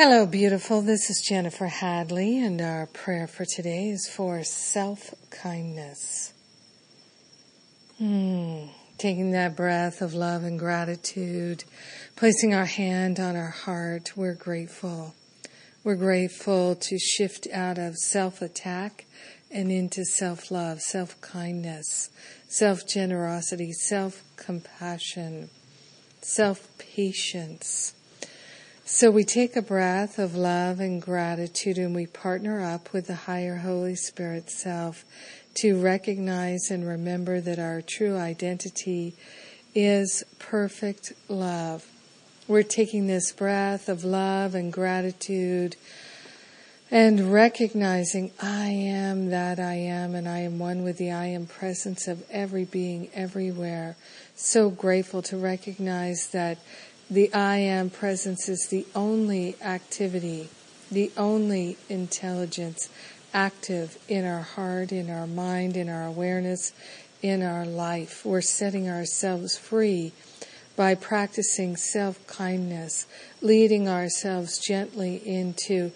Hello, beautiful. This is Jennifer Hadley, and our prayer for today is for self kindness. Hmm. Taking that breath of love and gratitude, placing our hand on our heart, we're grateful. We're grateful to shift out of self attack and into self love, self kindness, self generosity, self compassion, self patience. So we take a breath of love and gratitude and we partner up with the higher Holy Spirit self to recognize and remember that our true identity is perfect love. We're taking this breath of love and gratitude and recognizing I am that I am and I am one with the I am presence of every being everywhere. So grateful to recognize that the I am presence is the only activity, the only intelligence active in our heart, in our mind, in our awareness, in our life. We're setting ourselves free by practicing self kindness, leading ourselves gently into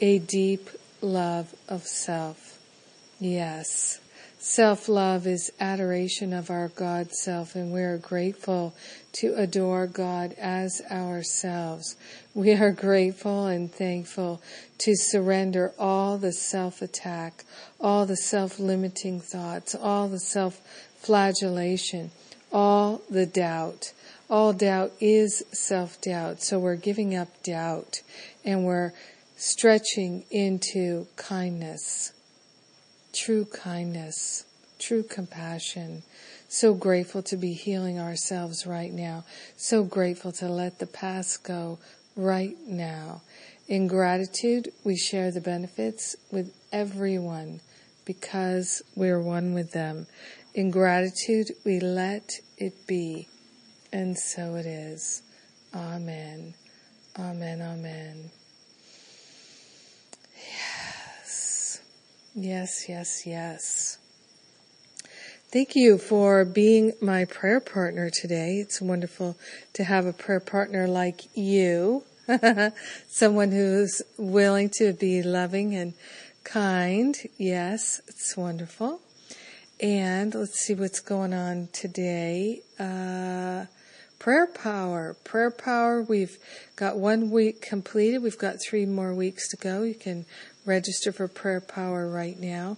a deep love of self. Yes. Self love is adoration of our God self, and we are grateful to adore God as ourselves. We are grateful and thankful to surrender all the self attack, all the self limiting thoughts, all the self flagellation, all the doubt. All doubt is self doubt, so we're giving up doubt and we're stretching into kindness true kindness, true compassion. So grateful to be healing ourselves right now. So grateful to let the past go right now. In gratitude, we share the benefits with everyone because we're one with them. In gratitude, we let it be. And so it is. Amen. Amen. Amen. Yes, yes, yes. Thank you for being my prayer partner today. It's wonderful to have a prayer partner like you, someone who's willing to be loving and kind. Yes, it's wonderful. And let's see what's going on today. Uh, prayer power. Prayer power. We've got one week completed. We've got three more weeks to go. You can register for Prayer Power right now.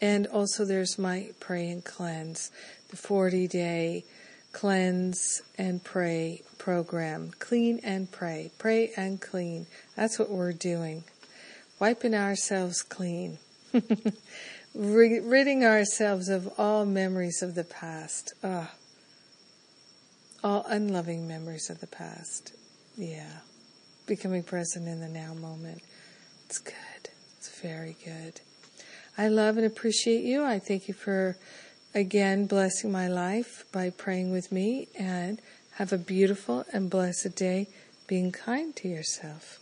And also there's my Pray and Cleanse, the 40 day cleanse and pray program. Clean and pray. Pray and clean. That's what we're doing. Wiping ourselves clean. ridding ourselves of all memories of the past. Ugh. All unloving memories of the past. Yeah. Becoming present in the now moment. It's good. It's very good. I love and appreciate you. I thank you for again blessing my life by praying with me and have a beautiful and blessed day being kind to yourself.